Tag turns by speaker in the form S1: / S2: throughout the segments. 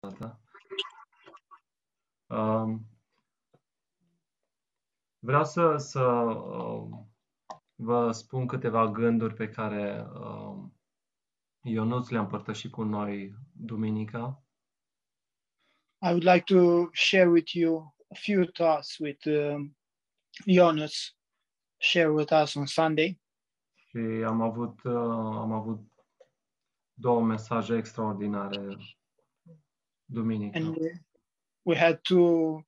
S1: dată. Um, vreau să, să um, vă spun câteva gânduri pe care um, Ionuț le-a împărtășit cu noi duminica.
S2: I would like to share with you a few thoughts with um, Jonas share with us on Sunday.
S1: Și am avut, uh, am avut două mesaje extraordinare duminica.
S2: And we- we had two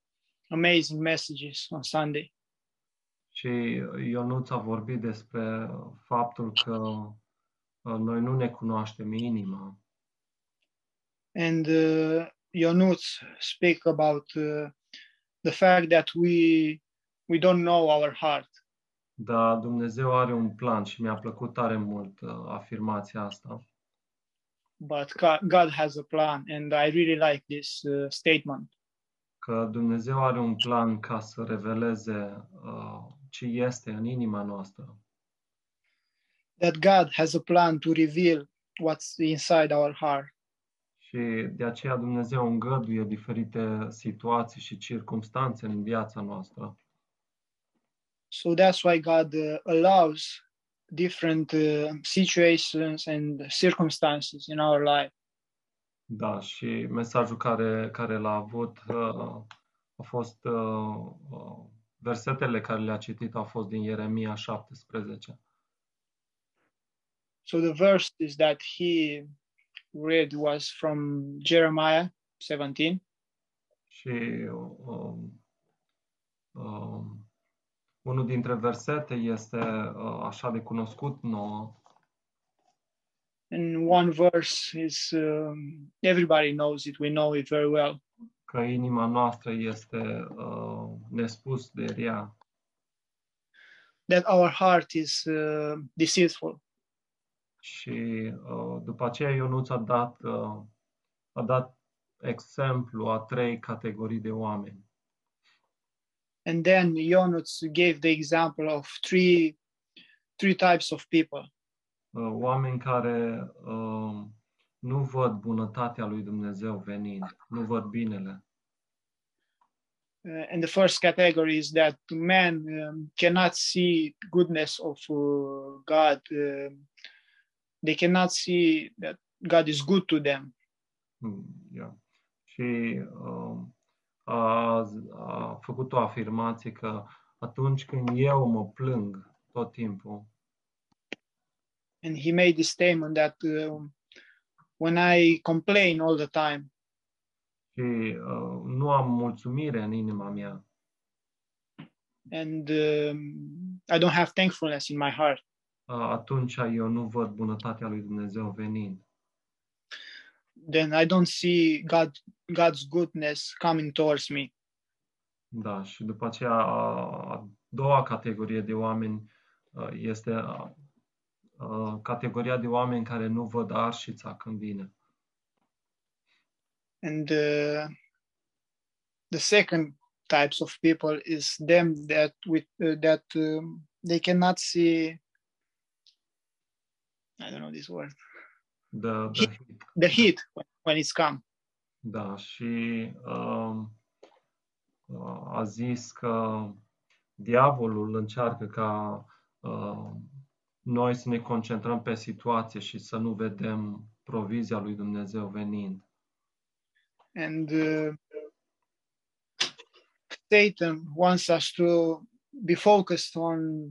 S2: amazing messages on Sunday.
S1: Și Ionuț a vorbit despre faptul că uh, noi nu ne cunoaștem inima
S2: And uh, Jonuț speak about uh, the fact that we we don't know our heart.
S1: Dar Dumnezeu are un plan și mi-a plăcut tare mult uh, afirmația asta.
S2: But God, has a plan, and I really like this uh, statement.
S1: Că Dumnezeu are un plan ca să reveleze uh, ce este în inima noastră.
S2: That God has a plan to reveal what's inside our heart,
S1: Și de aceea Dumnezeu îngăduie diferite situații și circumstanțe în viața noastră.
S2: so that's why God uh, allows different uh, situations and circumstances in our life.
S1: Da, și mesajul care, care l-a avut uh, a fost, uh, uh, versetele care le-a citit au fost din Ieremia 17.
S2: So the verses that he read was from Jeremiah 17,
S1: Și um, um, unul dintre versete este uh, așa de cunoscut nouă,
S2: and one verse is um, everybody knows it. We know it very well.
S1: că inima noastră este uh, nespus de rea
S2: That our heart is uh, deceitful.
S1: și uh, după aceea Ionuț a dat, uh, a dat exemplu a trei categorii de oameni.
S2: And then Jonuts gave the example of three three types of people.
S1: Uh, oameni care uh, nu văd bunătatea lui Dumnezeu venind, nu văd binele.
S2: Uh, and the first category is that man um, cannot see goodness of uh, God. Um they cannot see that God is good to them.
S1: Mm, yeah. Și uh, a, a făcut o afirmație că atunci când eu mă plâng tot timpul,
S2: And he made this statement that um, when I complain all the time
S1: și uh, nu am mulțumire în inima mea,
S2: and um, I don't have thankfulness in my heart,
S1: uh, atunci eu nu văd bunătatea lui Dumnezeu venind.
S2: Then I don't see God God's goodness coming towards me.
S1: Da, și după aceea a, a doua categorie de oameni este uh, uh, categoria de oameni care nu văd arșița când vine.
S2: And uh, the second types of people is them that with uh, that um, they cannot see. I don't know this word.
S1: The, the,
S2: The heat when, when it's come.
S1: da, și um, uh, a zis că diavolul încearcă ca uh, noi să ne concentrăm pe situație și să nu vedem provizia lui Dumnezeu venind.
S2: and uh, Satan wants us to be focused on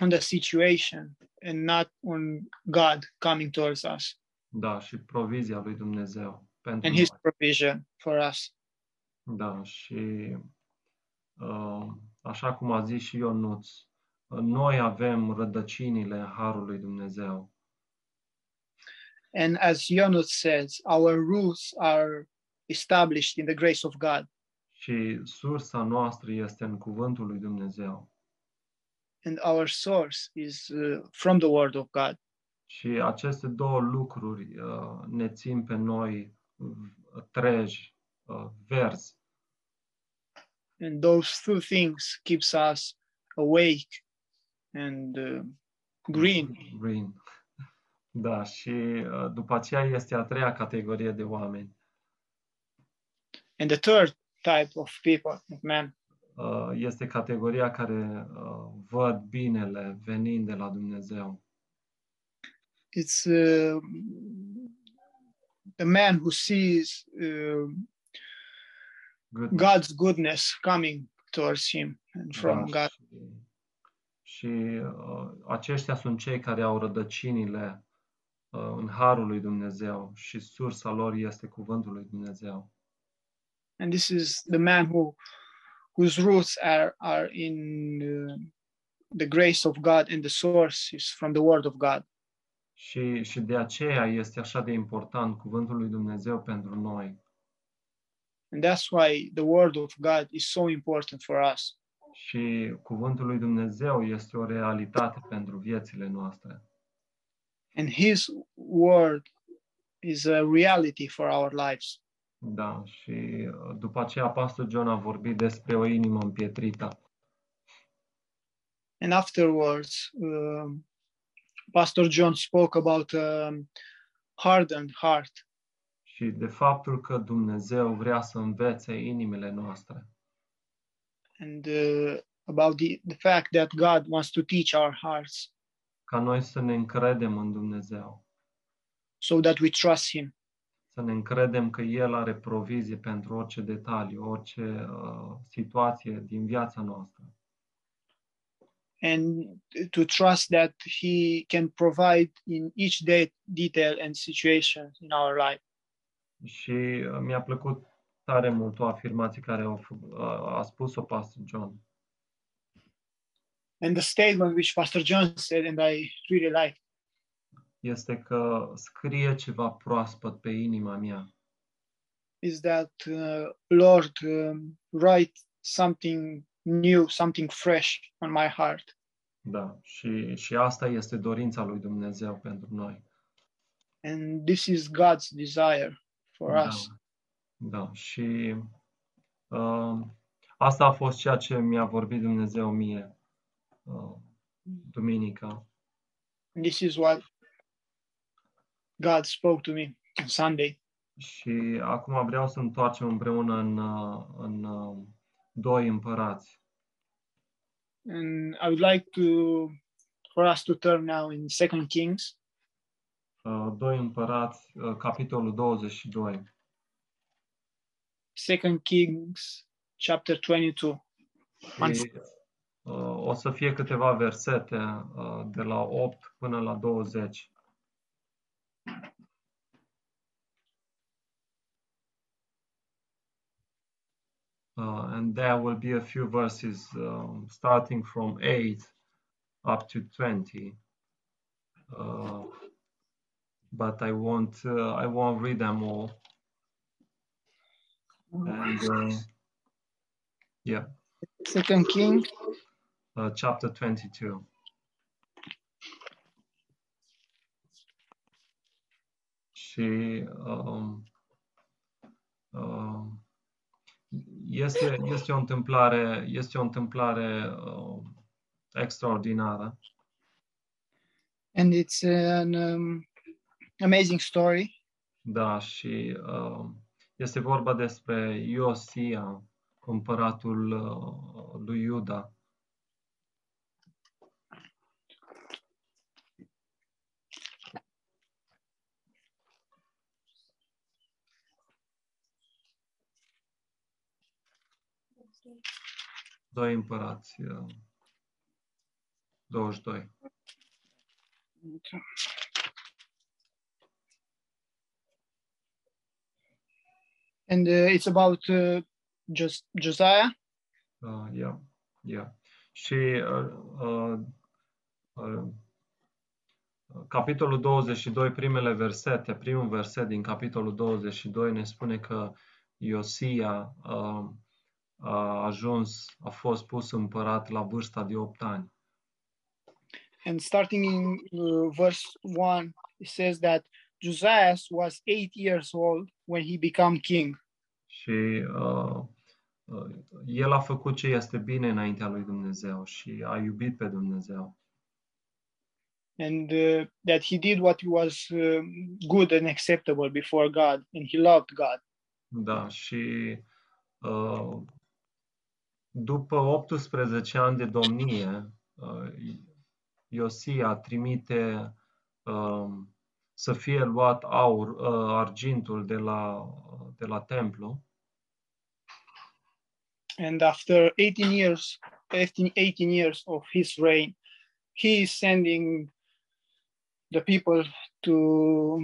S2: on the situation and not on God coming towards us
S1: Da, și provizia lui Dumnezeu pentru
S2: and His
S1: noi.
S2: provision for us.
S1: Da, și uh, așa cum a zis și Ionuț, uh, noi avem rădăcinile Harului Dumnezeu.
S2: And as Yonut says, our roots are established in the grace of God,
S1: Și sursa noastră este în cuvântul lui Dumnezeu.
S2: and our source is uh, from the Word of God.
S1: Și aceste două lucruri uh, ne țin pe noi v- treji, uh, verzi.
S2: And those two things keeps us awake and uh, green.
S1: Green. Da, și uh, după aceea este a treia categorie de oameni.
S2: And the third type of people, of men,
S1: uh, este categoria care uh, văd binele venind de la Dumnezeu.
S2: It's uh, the man who sees uh,
S1: Good.
S2: God's goodness coming towards him and from
S1: Da,
S2: God.
S1: Și, și uh, aceștia sunt cei care au rădăcinile uh, în harul lui Dumnezeu și sursa lor este cuvântul lui Dumnezeu.
S2: And this is the man who whose roots are are in uh, the grace of God and the source is from the word of God.
S1: Și, și de aceea este așa de important cuvântul lui Dumnezeu pentru noi.
S2: And that's why the word of God is so important for us.
S1: Și cuvântul lui Dumnezeu este o realitate pentru viețile noastre.
S2: And his word is a reality for our lives.
S1: Da, și uh, după aceea Pastor John a vorbit despre o inimă împietrită.
S2: And afterwards, um, Pastor John spoke about um, hardened heart.
S1: Și de faptul că Dumnezeu vrea să învețe inimile noastre.
S2: and uh, about the, the fact that God wants to teach our hearts
S1: Ca noi să ne încredem în Dumnezeu.
S2: so that we trust Him
S1: Să ne încredem că El are provizie pentru orice detaliu, orice uh, situație din viața noastră.
S2: And to trust that He can provide in each day, detail and situation in our life.
S1: Și uh, mi-a plăcut tare mult o afirmație care uh, a spus-o Pastor John.
S2: And the statement which Pastor John said, and I really like,
S1: Este că scrie ceva proaspăt pe inima mea.
S2: is that uh, Lord, um, write something new, something fresh on my heart.
S1: Da, și, și asta este dorința lui Dumnezeu pentru noi.
S2: And this is God's desire for
S1: Da,
S2: us.
S1: da. și uh, asta a fost ceea ce mi-a vorbit Dumnezeu mie uh, duminica.
S2: And this is what God spoke to me on Sunday.
S1: Și acum vreau să întoarcem împreună în, uh, în uh, doi împărați.
S2: And I would like to for us to turn now in Second Kings,
S1: Uh, doi împărați, uh, capitolul 22.
S2: Second Kings chapter 22. One
S1: Și, uh, o să fie câteva versete uh, de la 8 până la 20. And there will be a few verses um, starting from 8 up to 20. Uh, but I won't, uh, I won't read them all. And uh, yeah,
S2: Second King
S1: uh, chapter 22. Și um, um, este, este o întâmplare, este o întâmplare um, extraordinară
S2: and it's an um, amazing story.
S1: Da, și uh, este vorba despre Iosia, împăratul uh, lui Iuda. Doi împărați, uh, 22.
S2: And uh, it's about uh, Jos- Josiah.
S1: Uh, yeah, yeah. Și uh, uh, uh, capitolul 22, primele versete, primul verset din capitolul 22 ne spune că Iosia uh, a ajuns, a fost pus împărat la vârsta de 8 ani.
S2: And starting in uh, verse 1, it says that Josias was eight years old when he became king.
S1: Și uh, uh, el a făcut ce este bine înaintea lui Dumnezeu și a iubit pe Dumnezeu.
S2: And uh, that he did what was um, good and acceptable before God, and he loved God.
S1: Da, și uh, după 18 ani de domnie, uh, Iosia trimite uh, să fie luat aur, uh, argintul de la, de la templu
S2: And after 18 years, 18, 18 years of his reign, he is sending the people to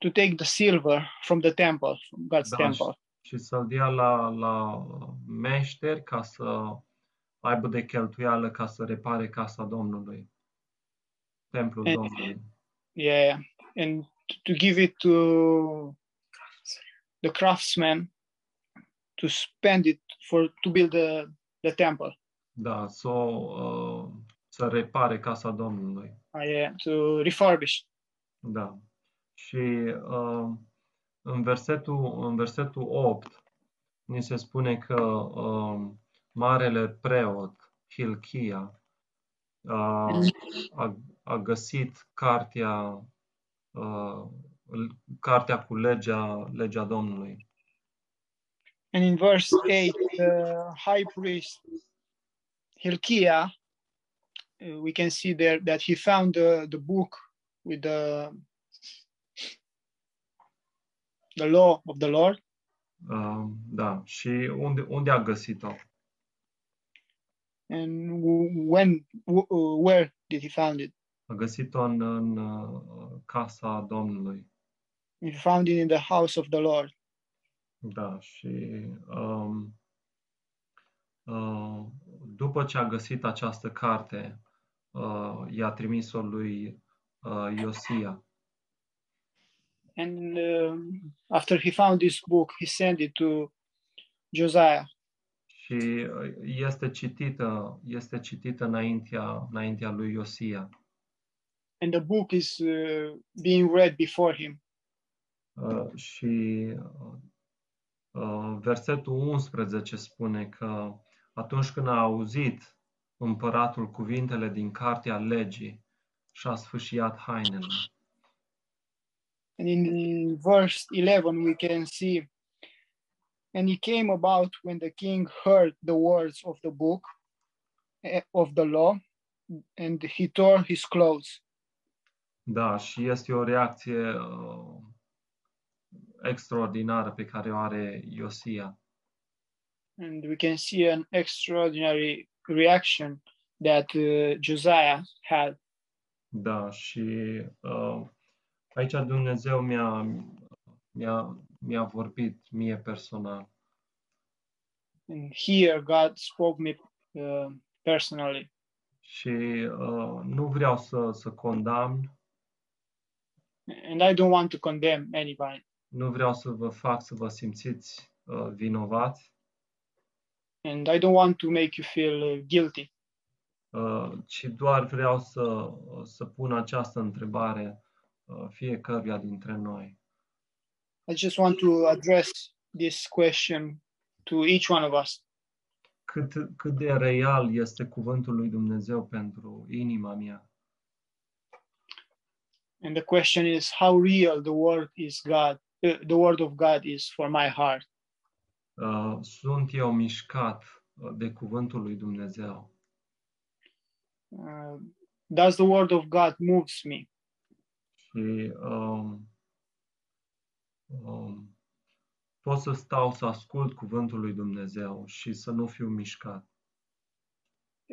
S2: to take the silver from the temple, from God's
S1: Da,
S2: temple.
S1: Și să-l dea la, la meșteri ca să aibă de cheltuială ca să repare casa Domnului, templul
S2: And-
S1: Domnului.
S2: Yeah, and to give it to the craftsmen to spend it for to build the the temple.
S1: Da, să, o, uh, să repare casa Domnului.
S2: Uh, yeah, to refurbish.
S1: Da. Și uh, în, versetul, în versetul 8 ni se spune că uh, marele preot Hilchia uh, a, a găsit cartea, uh, cartea cu legea, legea Domnului.
S2: And in verse 8, the high priest Hilkiah, uh, we can see there that he found the, the book with the the law of the Lord.
S1: Uh, da. Și unde, unde a găsit-o?
S2: And w- when, w- uh, where did he found it?
S1: A găsit-o în, în uh, casa Domnului.
S2: He found it in the house of the Lord.
S1: Da, și um, uh, după ce a găsit această carte, uh, i-a trimis-o lui uh, Iosia.
S2: And um, after he found this book, he sent it to Josiah.
S1: Și uh, este citită, este citită înaintea, înaintea lui Iosia.
S2: And the book is uh, being read before him.
S1: Uh, și uh, uh, versetul 11 spune că atunci când a auzit împăratul cuvintele din cartea legii, și-a sfâșiat hainele.
S2: And in verse 11, we can see, and it came about when the king heard the words of the book eh, of the law, and he tore his clothes.
S1: Da, și este o reacție uh, extraordinară pe care o are Iosia.
S2: And we can see an extraordinary reaction that uh, Josiah had.
S1: Da, și uh, aici Dumnezeu mi-a, mi-a, mi-a vorbit mie personal.
S2: And here God spoke me uh, personally.
S1: Și uh, nu vreau să, să condamn,
S2: And I don't want to condemn anybody.
S1: nu vreau să vă fac să vă simțiți uh, vinovați,
S2: And I don't want to make you feel uh, guilty.
S1: uh, ci doar vreau să, să pun această întrebare uh, fiecăruia dintre noi.
S2: I just want to address this question to each one of us.
S1: Cât, cât de real este cuvântul lui Dumnezeu pentru inima mea?
S2: And the question is how real the word is God, uh, the word of God is for my heart.
S1: Uh, sunt eu mișcat uh, de cuvântul lui Dumnezeu?
S2: Uh, does the word of God moves me?
S1: Și um, um, pot să stau să ascult cuvântul lui Dumnezeu și să nu fiu mișcat.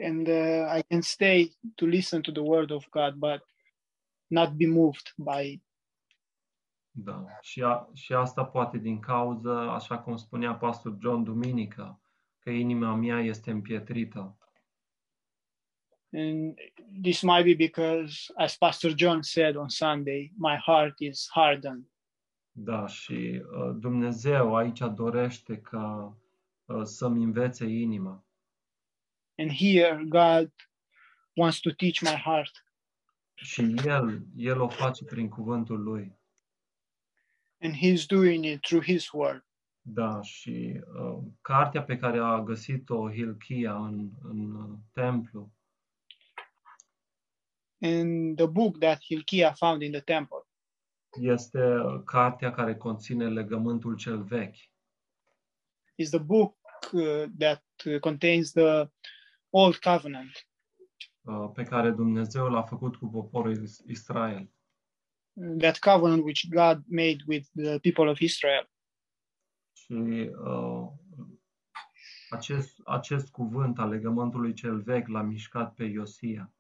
S2: And uh, I can stay to listen to the word of God, but not be moved by
S1: Da. Și, a, și asta poate din cauza, așa cum spunea pastor John Duminică, că inima mea este împietrită.
S2: And this might be because, as Pastor John said on Sunday, my heart is hardened.
S1: Da, și uh, Dumnezeu aici dorește ca uh, să-mi învețe inima.
S2: And here, God wants to teach my heart.
S1: Și El, El o face prin cuvântul Lui.
S2: And He's doing it through His word.
S1: Da, și uh, cartea pe care a găsit-o Hilchia în, în uh, templu,
S2: And the book that Hilkiah found in the temple,
S1: este cartea care conține legământul cel vechi.
S2: Is the book uh, that contains the old covenant
S1: uh, pe care Dumnezeu l-a făcut cu poporul Is- Israel.
S2: that covenant which God made with the people of Israel.
S1: Și uh, acest, acest cuvânt al legământului cel vechi l-a mișcat pe Iosia.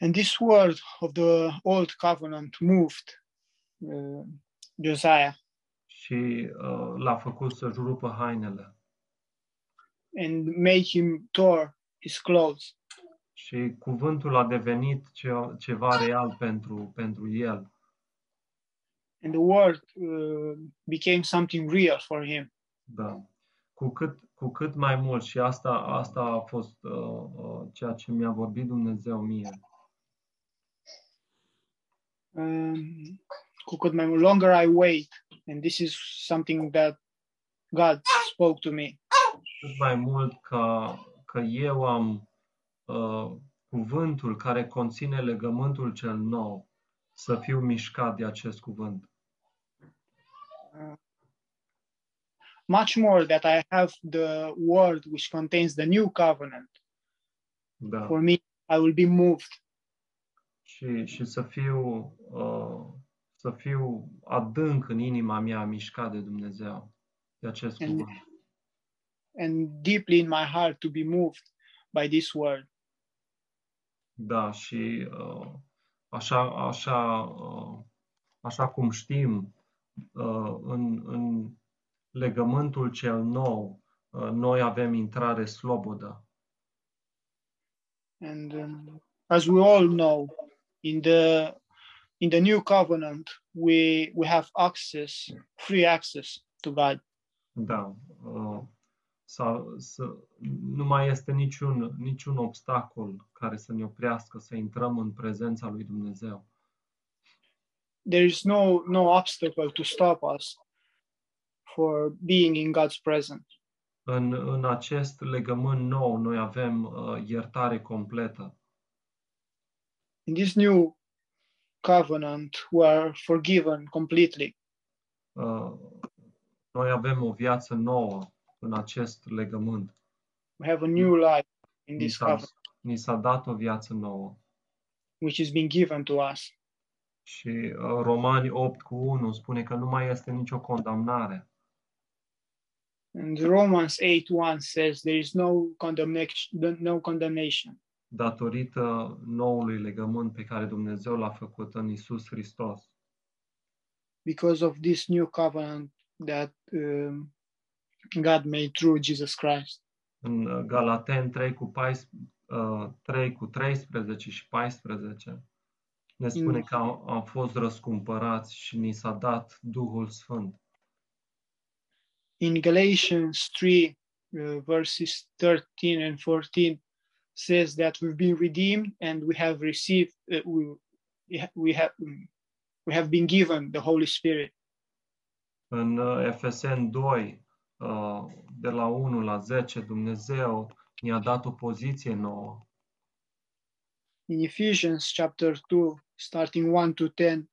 S2: And this word of the old covenant moved uh, Josiah
S1: și uh, l-a făcut să-și rupă hainele.
S2: and made him tore his clothes.
S1: Și cuvântul a devenit ce, ceva real pentru, pentru el.
S2: And the word uh, became something real for him.
S1: Da. Cu cât, cu cât mai mult, și asta, asta a fost uh, uh, ceea ce mi-a vorbit Dumnezeu mie,
S2: Um, cu cât longer I wait, and this is something that God spoke to me.
S1: cât mai mult că, că eu am uh, cuvântul care conține legământul cel nou, să fiu mișcat de acest cuvânt.
S2: Much more that I have the word which contains the new covenant.
S1: Da.
S2: For me, I will be moved
S1: și, și să fiu uh, să fiu adânc în inima mea mișcat de Dumnezeu, de acest
S2: And-
S1: cuvânt.
S2: and deeply in my heart to be moved by this word.
S1: Da, și uh, așa, așa, uh, așa cum știm, uh, în, în legământul cel nou, uh, noi avem intrare slobodă.
S2: And um, as we all know, in the in the new covenant, we we have access, free access to God.
S1: Da. Uh, să, să, nu mai este niciun, niciun obstacol care să ne oprească să intrăm în prezența lui Dumnezeu.
S2: There is no no obstacle to stop us for being in God's presence.
S1: În, în acest legământ nou, noi avem uh, iertare completă.
S2: In this new covenant, we are forgiven completely.
S1: Uh, noi avem o viață nouă în acest legământ.
S2: We have a new life in
S1: Ni
S2: this
S1: s-a,
S2: covenant,
S1: ni s-a dat o viață nouă.
S2: which is being given to us.
S1: Și uh, Romani 8 cu 1 spune că nu mai este nicio condamnare.
S2: And Romans 8:1 says there is no condemnation, no condemnation
S1: datorită noului legământ pe care Dumnezeu l-a făcut în Isus Hristos.
S2: because of this new covenant that um, God made through Jesus Christ.
S1: În uh, Galaten 3 cu, 14, uh, 3 cu 13 și 14 ne spune
S2: Mm.
S1: că am, am fost răscumpărați și ni s-a dat Duhul Sfânt.
S2: In Galatians 3, uh, verses 13 and 14, says that we've been redeemed and we have received, uh, we, we have, we have been given the Holy Spirit.
S1: În uh, Efesen 2, uh, de la 1 la 10, Dumnezeu ne-a dat o poziție nouă.
S2: In Ephesians chapter 2, starting 1 to 10,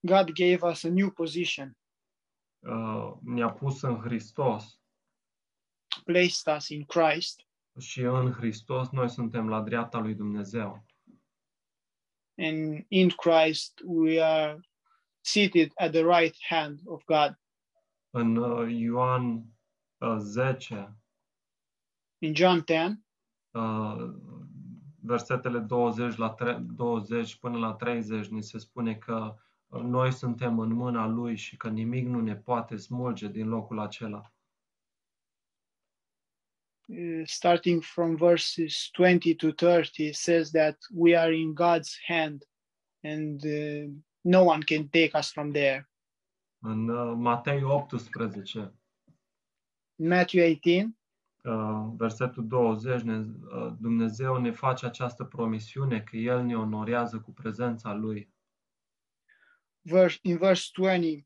S2: God gave us a new position,
S1: Uh, ne-a pus în Hristos
S2: placed us in Christ,
S1: și în Hristos noi suntem la dreapta lui Dumnezeu.
S2: and in Christ we are seated at the right hand of God.
S1: În uh, Ioan uh, 10,
S2: In John 10,
S1: uh, versetele 20, la tre- 20 până la 30, ni se spune că uh, noi suntem în mâna Lui și că nimic nu ne poate smulge din locul acela.
S2: Uh, starting from verses 20 to 30, says that we are in God's hand and uh, no one can take us from there.
S1: În uh, Matei 18,
S2: Matthew 18,
S1: uh, versetul 20, ne, uh, Dumnezeu ne face această promisiune că El ne onorează cu prezența Lui.
S2: verse, in verse 20,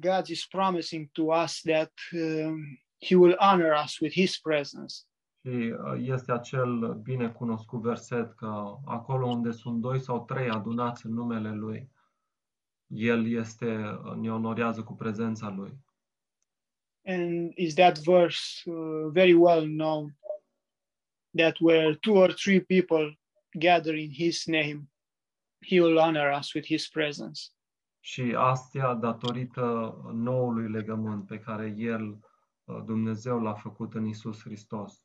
S2: God is promising to us that um, He will honor us with His presence.
S1: Și uh, este acel binecunoscut verset că acolo unde sunt doi sau trei adunați în numele Lui, El este, uh, ne onorează cu prezența Lui.
S2: And is that verse uh, very well known that where two or three people gather in his name, he will honor us with his presence.
S1: Și astea datorită noului legământ pe care El, uh, Dumnezeu, l-a făcut în Isus Hristos.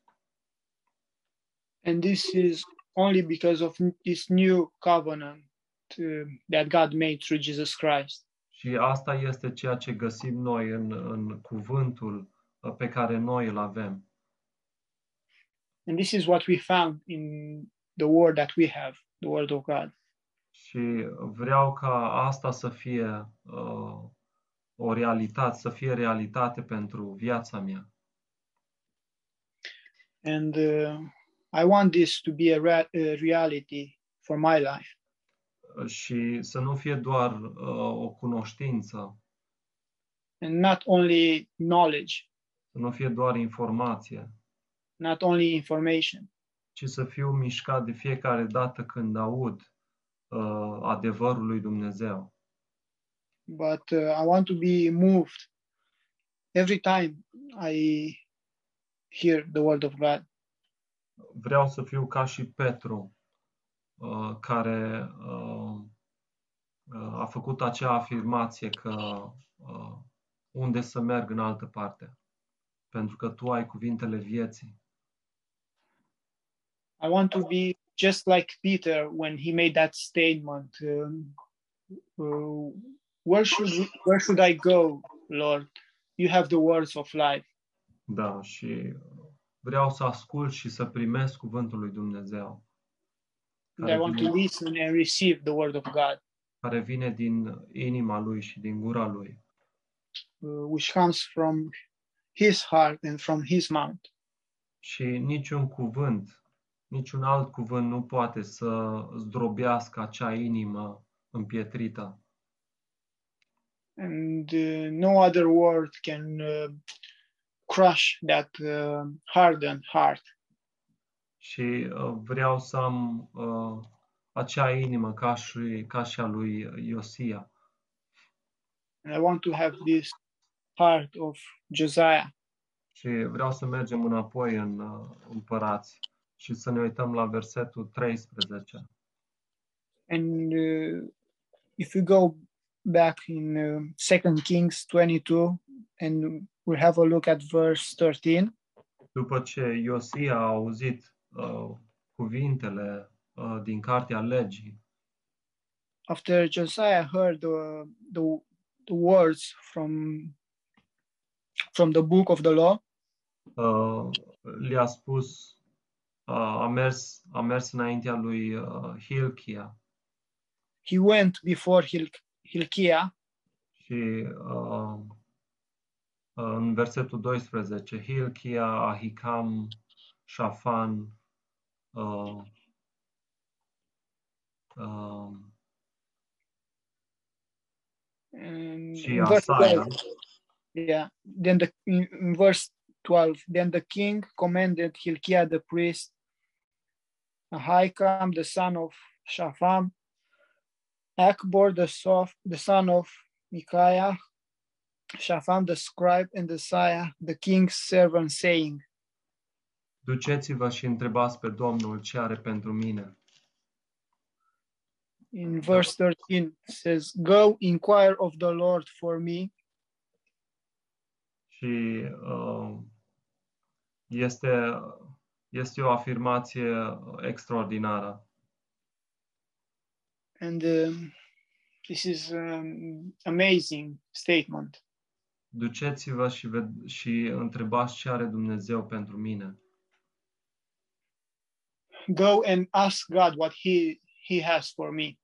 S2: And this is only because of this new covenant uh, that God made through Jesus Christ.
S1: Și asta este ceea ce găsim noi în, în cuvântul uh, pe care noi îl avem.
S2: And this is what we found in the word that we have, the word of God.
S1: Și vreau ca asta să fie uh, o realitate, să fie realitate pentru viața mea.
S2: And uh, I want this to be a, rea- a reality for my life.
S1: Și să nu fie doar uh, o cunoștință,
S2: And not only knowledge,
S1: să nu fie doar informație,
S2: not only information,
S1: ci să fiu mișcat de fiecare dată când aud uh, adevărul lui Dumnezeu.
S2: But uh, I want to be moved every time I hear the word of God.
S1: Vreau să fiu ca și Petru, uh, care uh, uh, a făcut acea afirmație că uh, unde să merg în altă parte, pentru că tu ai cuvintele vieții.
S2: I want to be just like Peter when he made that statement. Um, uh, where should where should I go, Lord? You have the words of life.
S1: Da, și vreau să ascult și să primesc cuvântul lui Dumnezeu,
S2: And I want to listen and receive the word of God,
S1: care vine din inima lui și din gura lui.
S2: uh, which comes from His heart and from His mouth.
S1: Și niciun cuvânt, niciun alt cuvânt nu poate să zdrobească acea inimă împietrită.
S2: And uh, no other word can uh, crush that uh, hardened heart.
S1: Și vreau să am acea inimă ca și, ca și a lui Iosia.
S2: And I want to have this heart of Josiah.
S1: Și vreau să mergem înapoi în împărați și să ne uităm la versetul 13.
S2: And uh, if we go back in uh, Second Kings 22, and we'll have a look at verse 13.
S1: După ce Iosia a auzit uh, cuvintele uh, din cartea legii,
S2: After Josiah heard the, the, the words from from the book of the law,
S1: uh, le-a spus, uh, a, mers, a mers înaintea lui uh, Hilchia
S2: he went before Hil- Hilkiah
S1: și uh, în versetul 12, Hilchia, Ahicam, Șafan, uh, uh,
S2: and
S1: și Asaia,
S2: 12, Yeah. Then the in, in verse 12, then the king commanded Hilkiah the priest, Ahikam the son of Shaphan, Akbor the, the son of Micaiah, Shaphan the scribe, and the Isaiah the king's servant, saying,
S1: Duceți-vă și întrebați pe Domnul ce are pentru mine.
S2: in verse 13 says, Go inquire of the Lord for me,
S1: Și uh, este, este o afirmație extraordinară.
S2: And um, this is um, amazing statement.
S1: Duceți-vă și, și întrebați ce are Dumnezeu pentru mine.
S2: Go and ask God what He He has for me.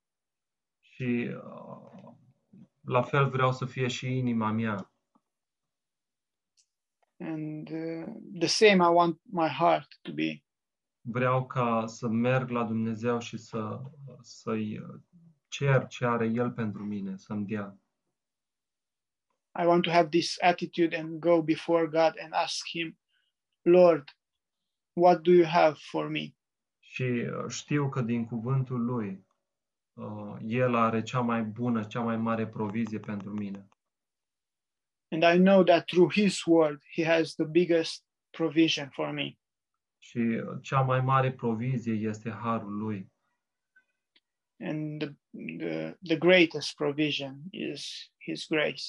S1: Și uh, la fel vreau să fie și inima mea.
S2: And uh, the same I want my heart to be.
S1: Vreau ca să merg la Dumnezeu și să, să-i cer ce are El pentru mine, să-mi dea.
S2: I want to have this attitude and go before God and ask Him, Lord, what do you have for me?
S1: Și uh, știu că din cuvântul lui uh, el are cea mai bună, cea mai mare provizie pentru mine.
S2: And I know that through his word, he has the biggest provision for me.
S1: Și uh, cea mai mare provizie este harul lui.
S2: And the, the, the greatest provision is his grace.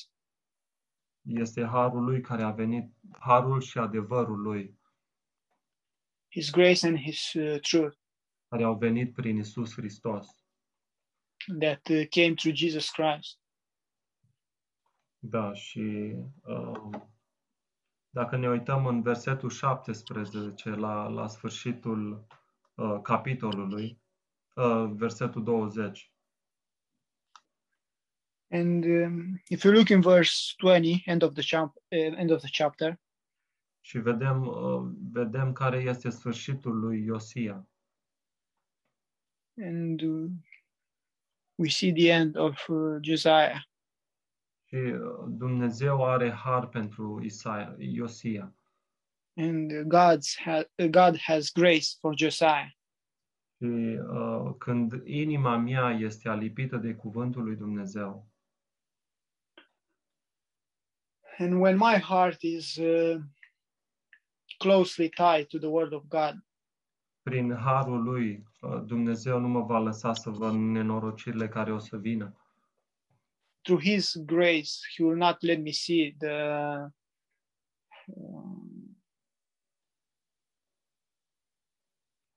S1: Este harul lui care a venit, harul și adevărul lui,
S2: His grace and his uh, truth
S1: care au venit prin Isus Hristos.
S2: that uh, came through Jesus Christ.
S1: Da, și um, dacă ne uităm în versetul 17, la, la sfârșitul uh, capitolului, uh, versetul 20,
S2: And um, if you look in verse 20, end of the, chap- uh, end of the chapter,
S1: și vedem, uh, vedem care este sfârșitul lui Iosia.
S2: and uh, we see the end of uh, Josiah.
S1: Și uh, Dumnezeu are har pentru Isaia, Iosia.
S2: And uh, God's ha- uh, God has grace for Josiah.
S1: Și uh, când inima mea este alipită de cuvântul lui Dumnezeu,
S2: And when my heart is uh, closely tied to the Word of God,
S1: prin harul lui, uh, Dumnezeu nu mă va lăsa să văd nenorocirile care o să vină.
S2: Through His grace, He will not let me see the um,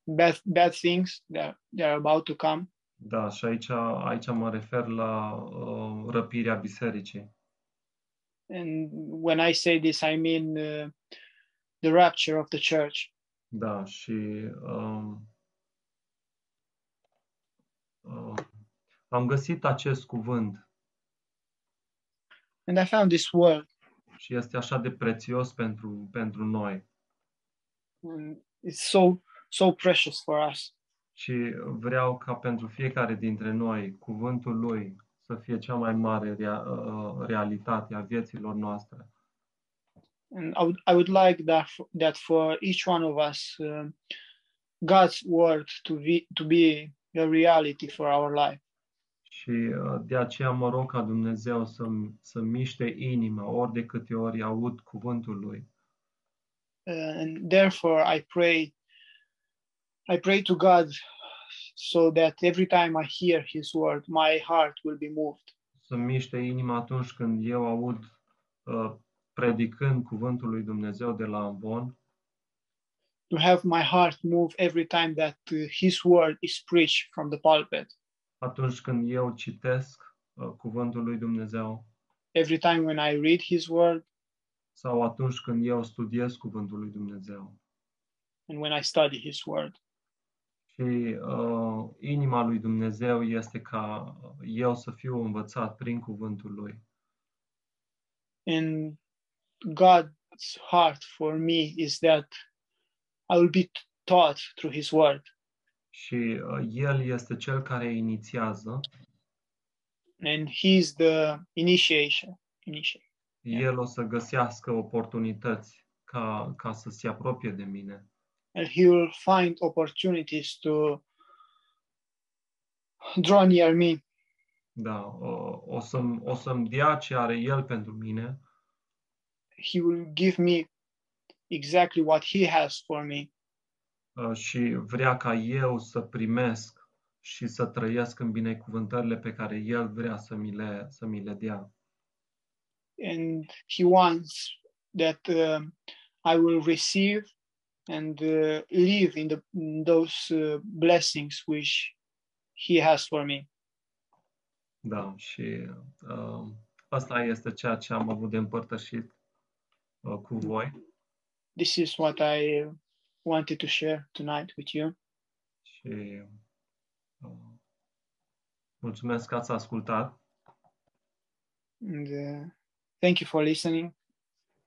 S2: bad bad things that, that are about to come.
S1: Da, și aici, aici mă refer la uh, răpirea bisericii.
S2: And when I say this, I mean uh, the rapture of the church.
S1: Da, și um, uh, am găsit acest cuvânt
S2: And I found this word.
S1: și este așa de prețios pentru, pentru noi.
S2: and It's so so precious for us.
S1: Și vreau ca pentru fiecare dintre noi cuvântul lui să fie cea mai mare rea, uh, realitate a vieților noastre.
S2: And I would, I would like that for, that for each one of us, uh, God's word to be to be a reality for our life.
S1: Și uh, de aceea mă rog ca Dumnezeu să, să miște inima ori de câte ori aud cuvântul lui.
S2: Uh, and therefore, I pray, I pray to God, so that every time I hear His word, my heart will be moved.
S1: Să miște inima atunci când eu aud uh, predicând cuvântul lui Dumnezeu de la Ambon,
S2: To have my heart move every time that uh, His word is preached from the pulpit.
S1: Atunci când eu citesc uh, cuvântul lui Dumnezeu
S2: Every time when I read His word
S1: sau atunci când eu studiez cuvântul lui Dumnezeu.
S2: and when I study His word.
S1: Și uh, inima lui Dumnezeu este ca eu să fiu învățat prin cuvântul lui.
S2: And God's heart for me is that I will be taught through His word.
S1: Și uh, el este cel care inițiază,
S2: and he's the initiation initiate.
S1: El o să găsească oportunități ca, ca să se apropie de mine.
S2: and he will find opportunities to draw near me.
S1: Da, uh, o să-mi, o să-mi dea ce are el pentru mine.
S2: He will give me exactly what he has for me.
S1: uh, și vrea ca eu să primesc și să trăiesc în binecuvântările pe care el vrea să mi le, să mi le dea.
S2: and he wants that um, i will receive and uh, live in, the, in those uh, blessings which he has for me
S1: Da, și uh, asta este ceea ce am avut de împărtășit uh, cu voi
S2: this is what i wanted to share tonight with you.
S1: Și uh, mulțumesc că ați ascultat.
S2: And uh, thank you for listening